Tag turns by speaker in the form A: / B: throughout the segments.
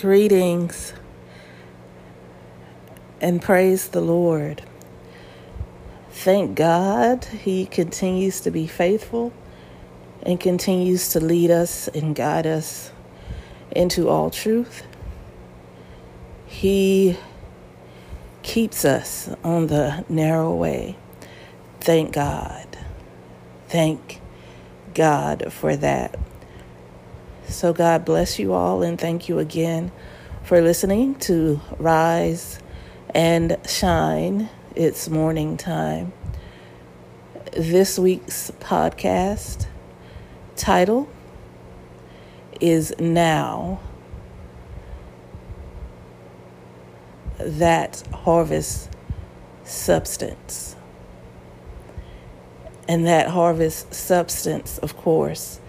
A: Greetings and praise the Lord. Thank God He continues to be faithful and continues to lead us and guide us into all truth. He keeps us on the narrow way. Thank God. Thank God for that. So, God bless you all and thank you again for listening to Rise and Shine. It's morning time. This week's podcast title is Now That Harvest Substance. And that harvest substance, of course,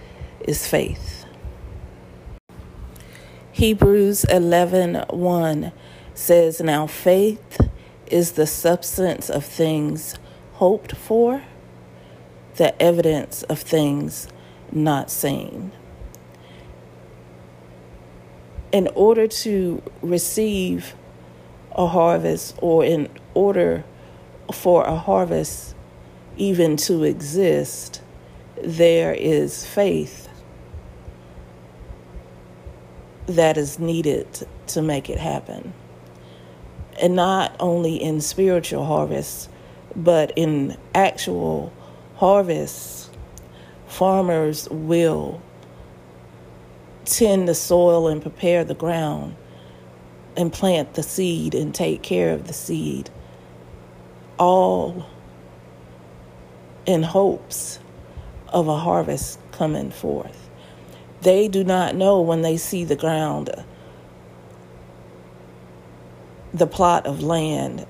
A: is faith. Hebrews 11 1 says, Now faith is the substance of things hoped for, the evidence of things not seen. In order to receive a harvest, or in order for a harvest even to exist, there is faith that is needed to make it happen. And not only in spiritual harvests, but in actual harvests, farmers will tend the soil and prepare the ground and plant the seed and take care of the seed, all in hopes of a harvest coming forth. They do not know when they see the ground, the plot of land.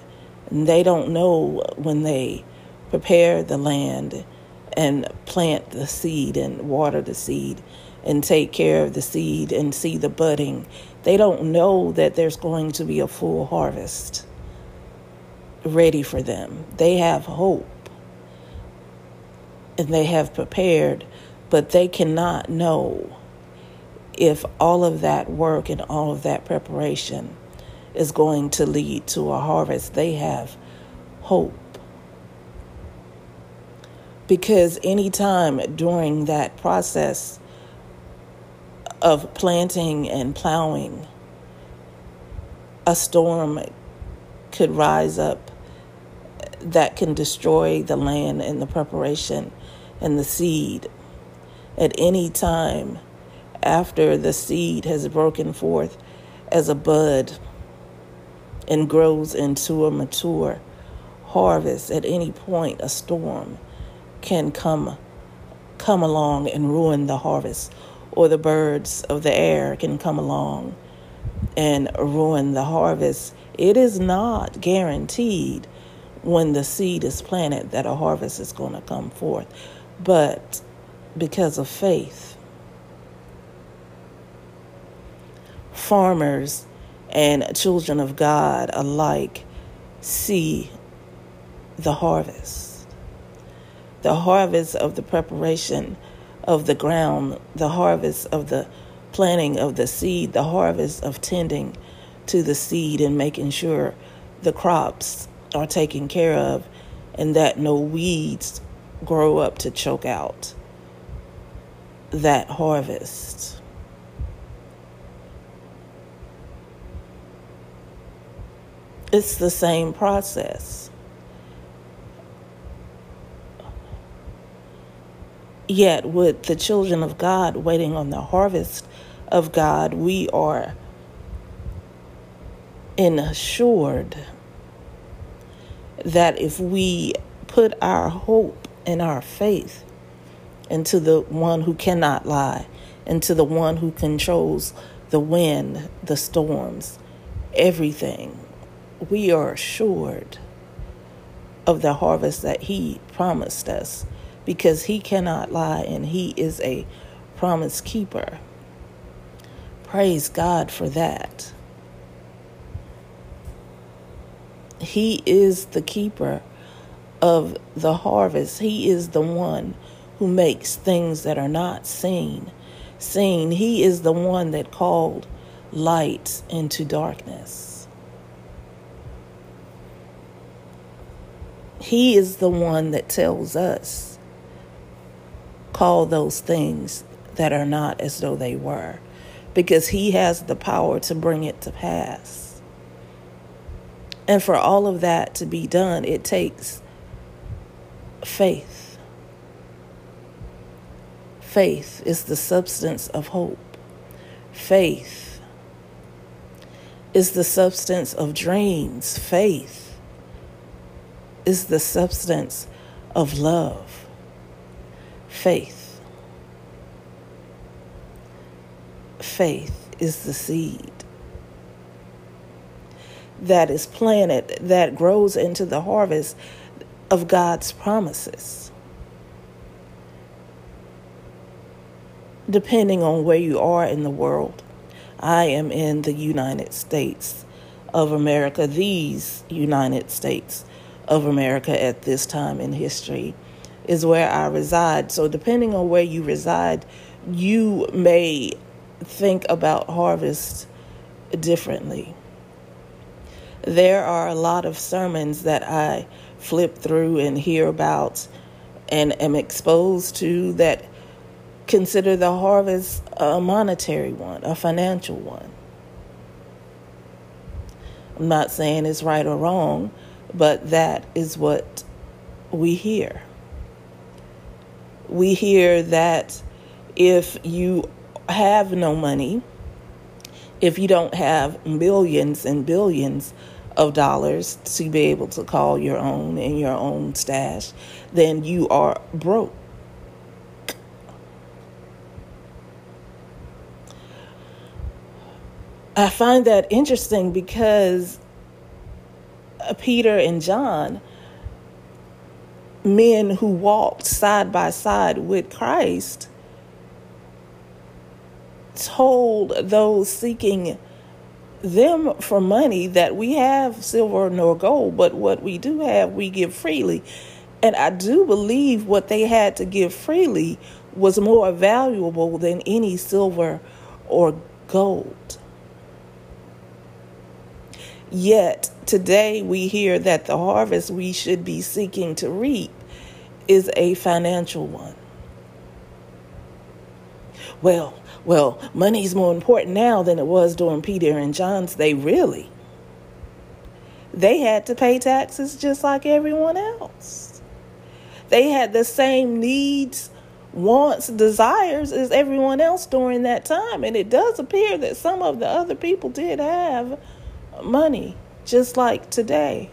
A: And they don't know when they prepare the land and plant the seed and water the seed and take care of the seed and see the budding. They don't know that there's going to be a full harvest ready for them. They have hope and they have prepared, but they cannot know if all of that work and all of that preparation is going to lead to a harvest, they have hope. Because anytime during that process of planting and plowing, a storm could rise up that can destroy the land and the preparation and the seed at any time after the seed has broken forth as a bud and grows into a mature harvest at any point a storm can come come along and ruin the harvest or the birds of the air can come along and ruin the harvest. It is not guaranteed when the seed is planted that a harvest is going to come forth but because of faith farmers and children of God alike see the harvest. The harvest of the preparation of the ground, the harvest of the planting of the seed, the harvest of tending to the seed and making sure the crops are taken care of and that no weeds grow up to choke out that harvest. It's the same process. Yet, with the children of God waiting on the harvest of God, we are assured that if we put our hope and our faith into the one who cannot lie, into the one who controls the wind, the storms, everything, we are assured of the harvest that He promised us because He cannot lie and He is a promise keeper. Praise God for that. He is the keeper of the harvest. He is the one who makes things that are not seen seen. He is the one that called light into darkness. He is the one that tells us, call those things that are not as though they were, because He has the power to bring it to pass. And for all of that to be done, it takes faith. Faith is the substance of hope. Faith is the substance of dreams. Faith is the substance of love. Faith. Faith is the seed that is planted, that grows into the harvest of God's promises. Depending on where you are in the world, I am in the United States of America, these United States of America at this time in history is where I reside. So, depending on where you reside, you may think about harvest differently. There are a lot of sermons that I flip through and hear about and am exposed to that consider the harvest a monetary one, a financial one. I'm not saying it's right or wrong, but that is what we hear. We hear that if you have no money, if you don't have millions and billions of dollars to be able to call your own in your own stash, then you are broke. I find that interesting because Uh, Peter and John, men who walked side by side with Christ, told those seeking them for money that we have silver nor gold, but what we do have, we give freely. And I do believe what they had to give freely was more valuable than any silver or gold. Yet today we hear that the harvest we should be seeking to reap is a financial one. Well, well, money's more important now than it was during Peter and John's day, really. They had to pay taxes just like everyone else. They had the same needs, wants, desires as everyone else during that time. And it does appear that some of the other people did have money, just like today.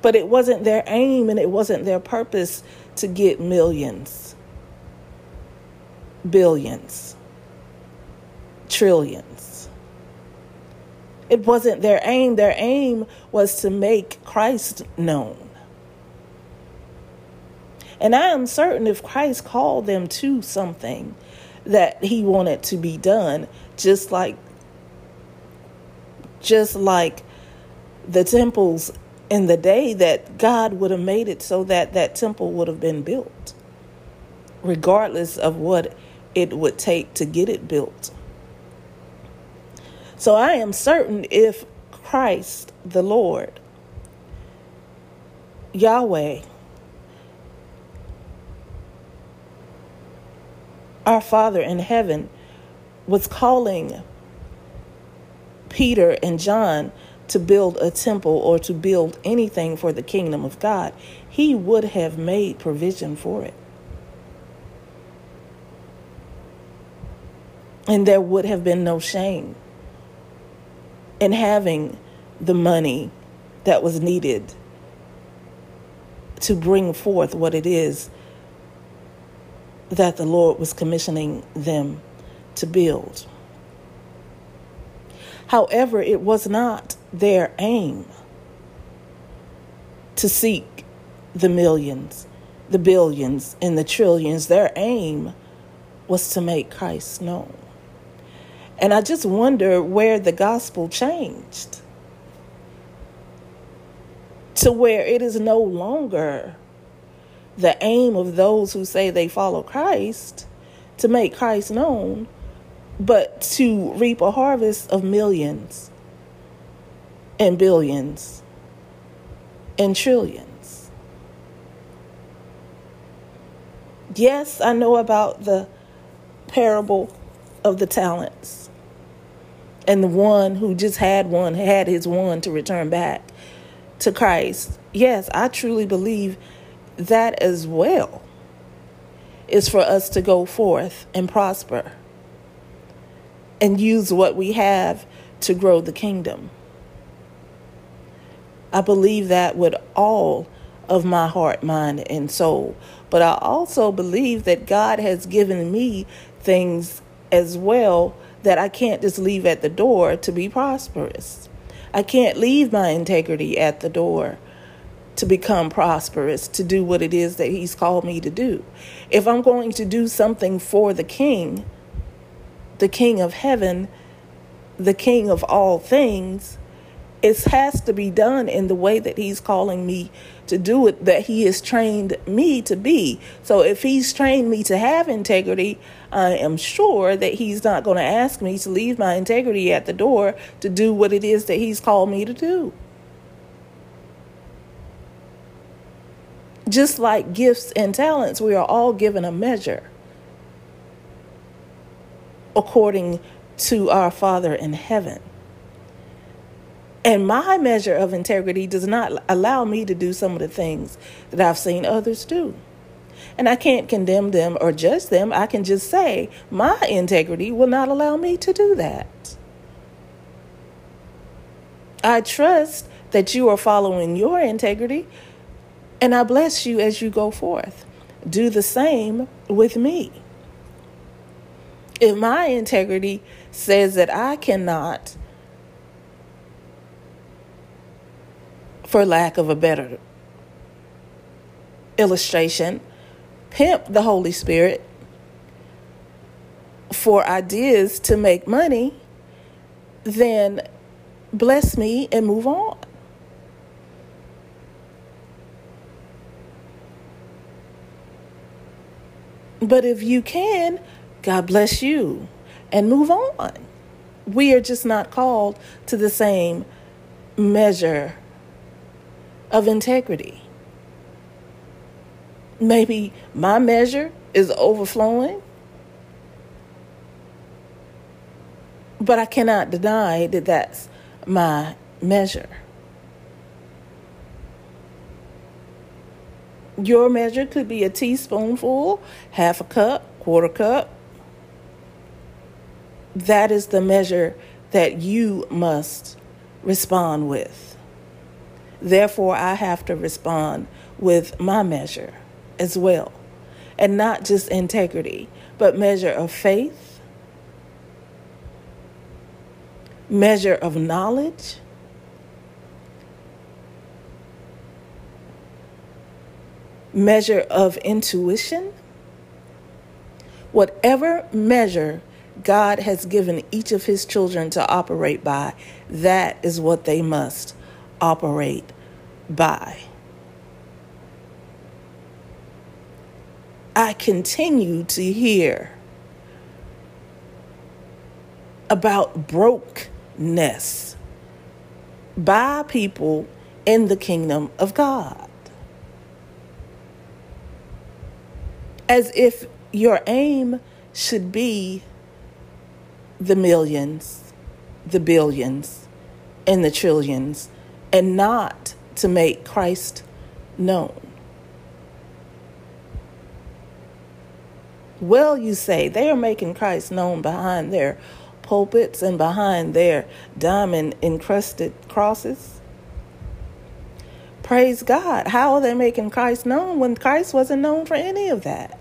A: But it wasn't their aim and it wasn't their purpose to get millions billions, trillions. It wasn't their aim. Their aim was to make Christ known. And I am certain if Christ called them to something that he wanted to be done, just like just like the temples in the day that God would have made it so that that temple would have been built regardless of what it would take to get it built. So I am certain if Christ, the Lord, Yahweh, our Father in heaven, was calling Peter and John to build a temple or to build anything for the kingdom of God, he would have made provision for it. And there would have been no shame in having the money that was needed to bring forth what it is that the Lord was commissioning them to build. However, it was not their aim to seek the millions, the billions, and the trillions. Their aim was to make Christ known. And I just wonder where the gospel changed to where it is no longer the aim of those who say they follow Christ to make Christ known, but to reap a harvest of millions and billions and trillions. Yes, I know about the parable of the talents and the one who just had one had his one to return back to Christ. Yes, I truly believe that as well is for us to go forth and prosper and use what we have to grow the kingdom. I believe that with all of my heart, mind, and soul. But I also believe that God has given me things as well that I can't just leave at the door to be prosperous. I can't leave my integrity at the door to become prosperous, to do what it is that He's called me to do. If I'm going to do something for the King, the King of heaven, the King of all things, it has to be done in the way that he's calling me to do it that he has trained me to be. So if he's trained me to have integrity i am sure that he's not going to ask me to leave my integrity at the door to do what it is that he's called me to do. Just like gifts and talents we are all given a measure according to our father in heaven and my measure of integrity does not allow me to do some of the things that I've seen others do. And I can't condemn them or judge them. I can just say my integrity will not allow me to do that. I trust that you are following your integrity, and I bless you as you go forth. Do the same with me. If my integrity says that I cannot for lack of a better illustration, pimp the Holy Spirit for ideas to make money, then bless me and move on. But if you can, God bless you and move on. We are just not called to the same measure of integrity. Maybe my measure is overflowing, but I cannot deny that that's my measure. Your measure could be a teaspoonful, half a cup, quarter cup. That is the measure that you must respond with. Therefore, I have to respond with my measure as well. And not just integrity, but measure of faith, measure of knowledge, measure of intuition. Whatever measure God has given each of his children to operate by, that is what they must operate by. I continue to hear about brokenness by people in the kingdom of God. As if your aim should be the millions, the billions, and the trillions and not to make Christ known. Well, you say they are making Christ known behind their pulpits and behind their diamond encrusted crosses. Praise God. How are they making Christ known when Christ wasn't known for any of that?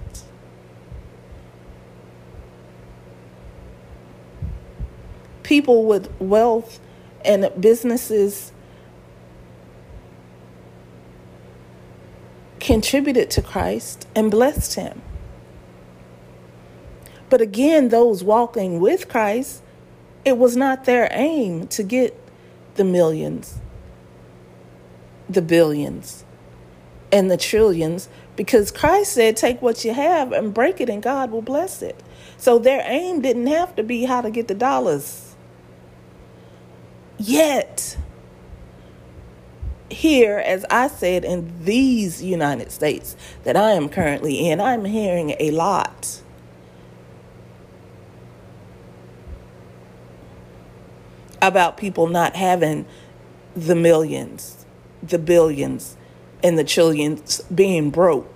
A: People with wealth and businesses contributed to Christ and blessed him. But again, those walking with Christ, it was not their aim to get the millions, the billions, and the trillions Because Christ said, Take what you have and break it, and God will bless it. So their aim didn't have to be how to get the dollars. Yet, here, as I said, in these United States that I am currently in, I'm hearing a lot. About people not having the millions, the billions, and the trillions being broke.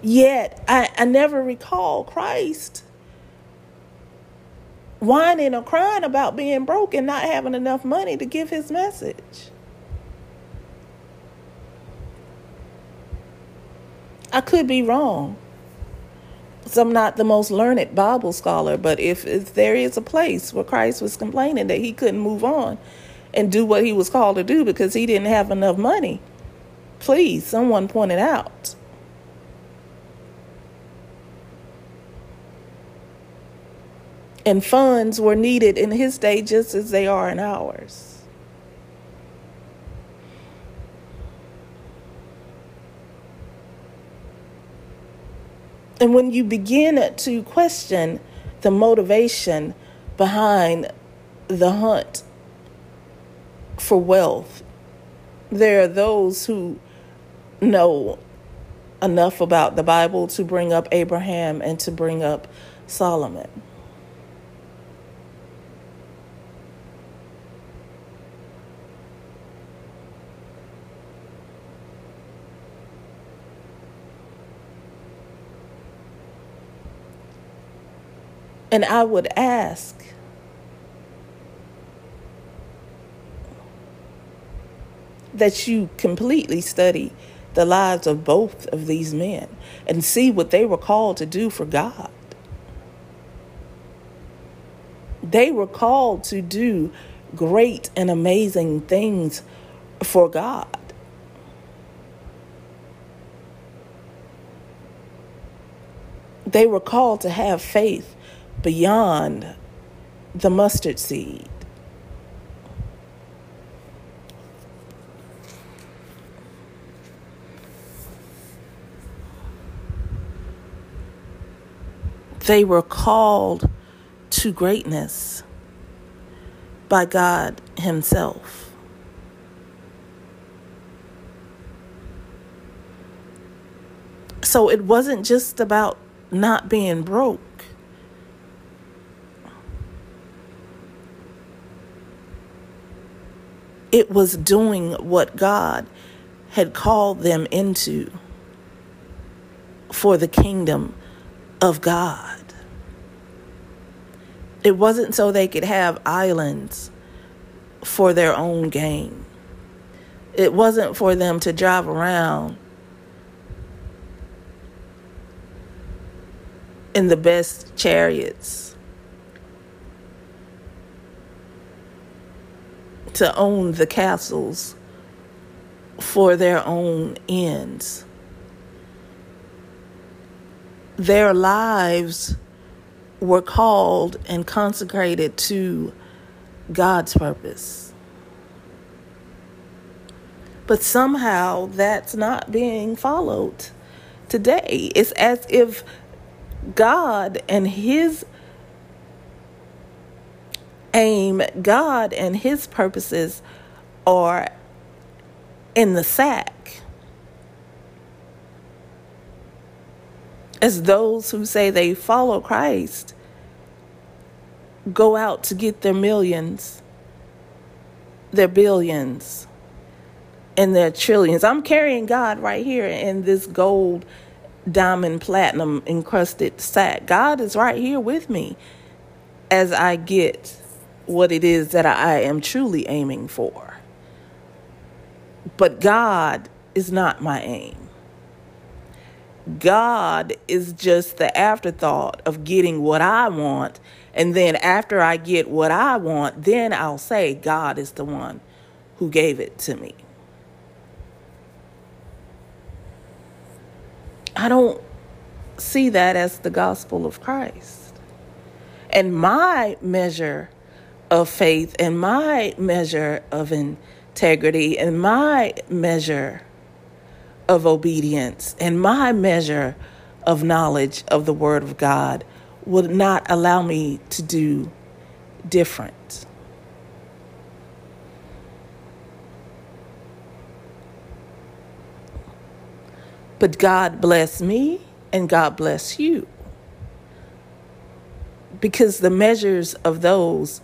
A: Yet, I, I never recall Christ whining or crying about being broke and not having enough money to give his message. I could be wrong. So I'm not the most learned Bible scholar, but if, if there is a place where Christ was complaining that he couldn't move on and do what he was called to do because he didn't have enough money, please, someone point it out. And funds were needed in his day just as they are in ours. And when you begin to question the motivation behind the hunt for wealth, there are those who know enough about the Bible to bring up Abraham and to bring up Solomon. And I would ask, that you completely study the lives of both of these men and see what they were called to do for God. They were called to do great and amazing things for God. They were called to have faith beyond the mustard seed. They were called to greatness by God Himself. So it wasn't just about not being broke. It was doing what God had called them into for the kingdom of God. It wasn't so they could have islands for their own gain. It wasn't for them to drive around in the best chariots to own the castles for their own ends. Their lives were called and consecrated to God's purpose. But somehow that's not being followed today. It's as if God and His aim, God and His purposes are in the sack. As those who say they follow Christ go out to get their millions, their billions, and their trillions. I'm carrying God right here in this gold, diamond, platinum encrusted sack. God is right here with me as I get what it is that I am truly aiming for. But God is not my aim. God is just the afterthought of getting what I want. And then after I get what I want, then I'll say God is the one who gave it to me. I don't see that as the gospel of Christ. And my measure of faith and my measure of integrity and my measure of obedience and my measure of knowledge of the Word of God would not allow me to do different. But God bless me and God bless you. Because the measures of those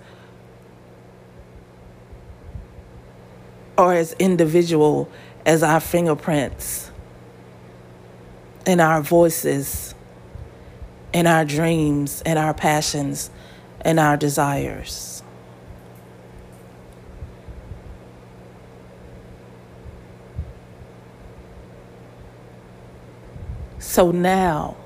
A: are as individual as our fingerprints and our voices and our dreams and our passions and our desires. So now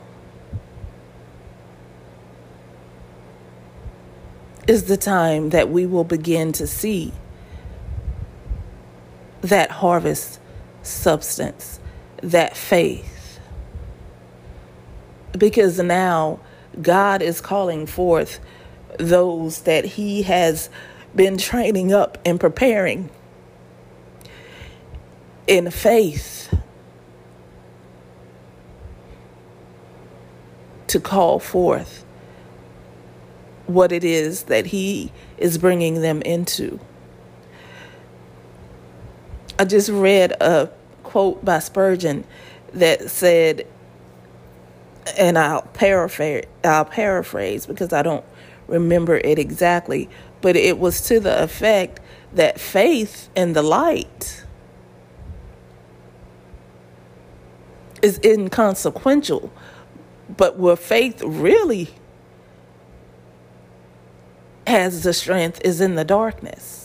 A: is the time that we will begin to see that harvest substance, that faith. Because now God is calling forth those that He has been training up and preparing in faith to call forth what it is that He is bringing them into. I just read a quote by Spurgeon that said, and I'll paraphrase, I'll paraphrase because I don't remember it exactly, but it was to the effect that faith in the light is inconsequential, but where faith really has the strength is in the darkness.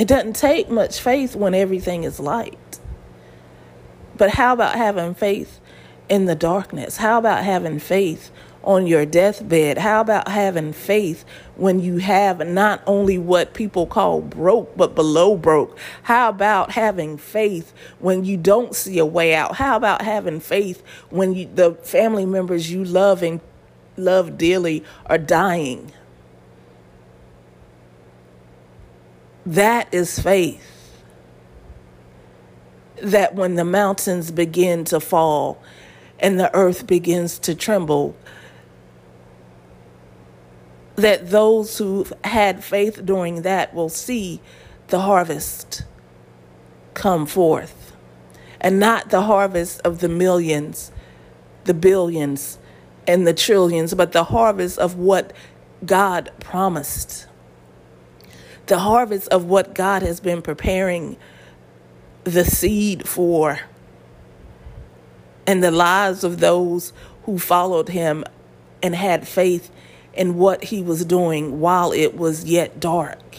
A: It doesn't take much faith when everything is light. But how about having faith in the darkness? How about having faith on your deathbed? How about having faith when you have not only what people call broke, but below broke? How about having faith when you don't see a way out? How about having faith when you, the family members you love and love dearly are dying? That is faith. That when the mountains begin to fall and the earth begins to tremble, that those who had faith during that will see the harvest come forth. And not the harvest of the millions, the billions, and the trillions, but the harvest of what God promised the harvest of what God has been preparing the seed for and the lives of those who followed him and had faith in what he was doing while it was yet dark.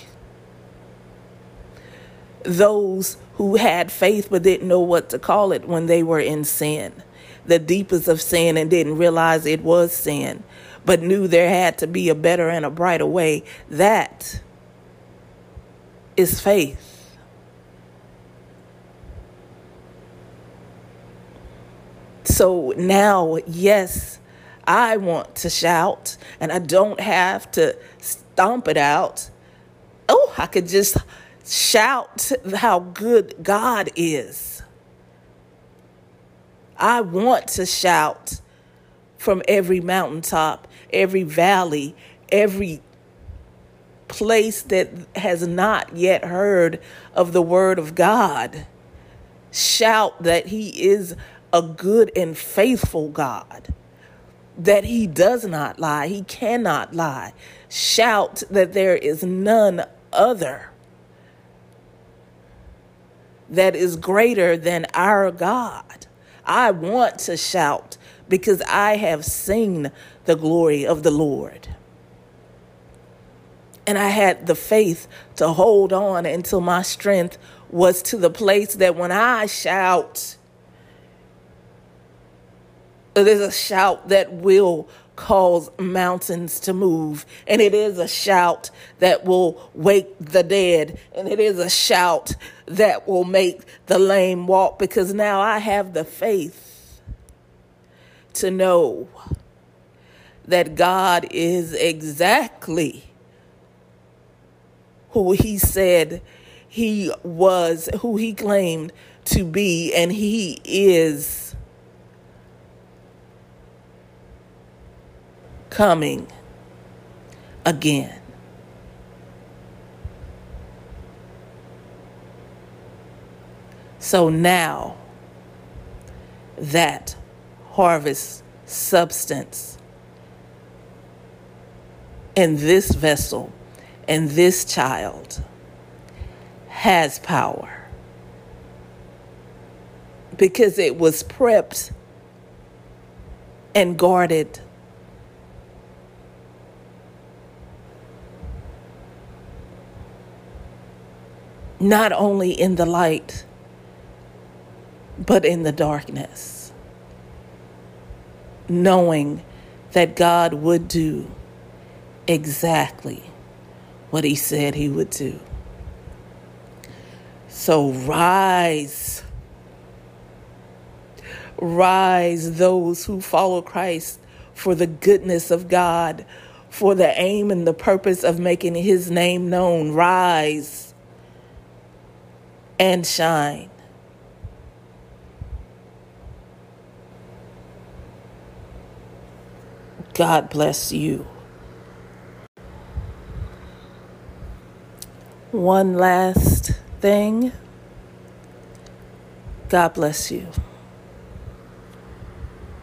A: Those who had faith but didn't know what to call it when they were in sin, the deepest of sin, and didn't realize it was sin, but knew there had to be a better and a brighter way. That is faith. So now, yes, I want to shout and I don't have to stomp it out. Oh, I could just shout how good God is. I want to shout from every mountaintop, every valley, every place that has not yet heard of the word of God shout that he is a good and faithful God, that he does not lie, he cannot lie. Shout that there is none other that is greater than our God. I want to shout because I have seen the glory of the Lord. And I had the faith to hold on until my strength was to the place that when I shout, is a shout that will cause mountains to move. And it is a shout that will wake the dead. And it is a shout that will make the lame walk because now I have the faith to know that God is exactly who he said he was, who he claimed to be, and he is coming again. So now that harvest substance in this vessel and this child has power because it was prepped and guarded. Not only in the light, but in the darkness, knowing that God would do exactly what He said He would do. So rise. Rise, those who follow Christ, for the goodness of God, for the aim and the purpose of making His name known. Rise and shine. God bless you. One last thing. God bless you.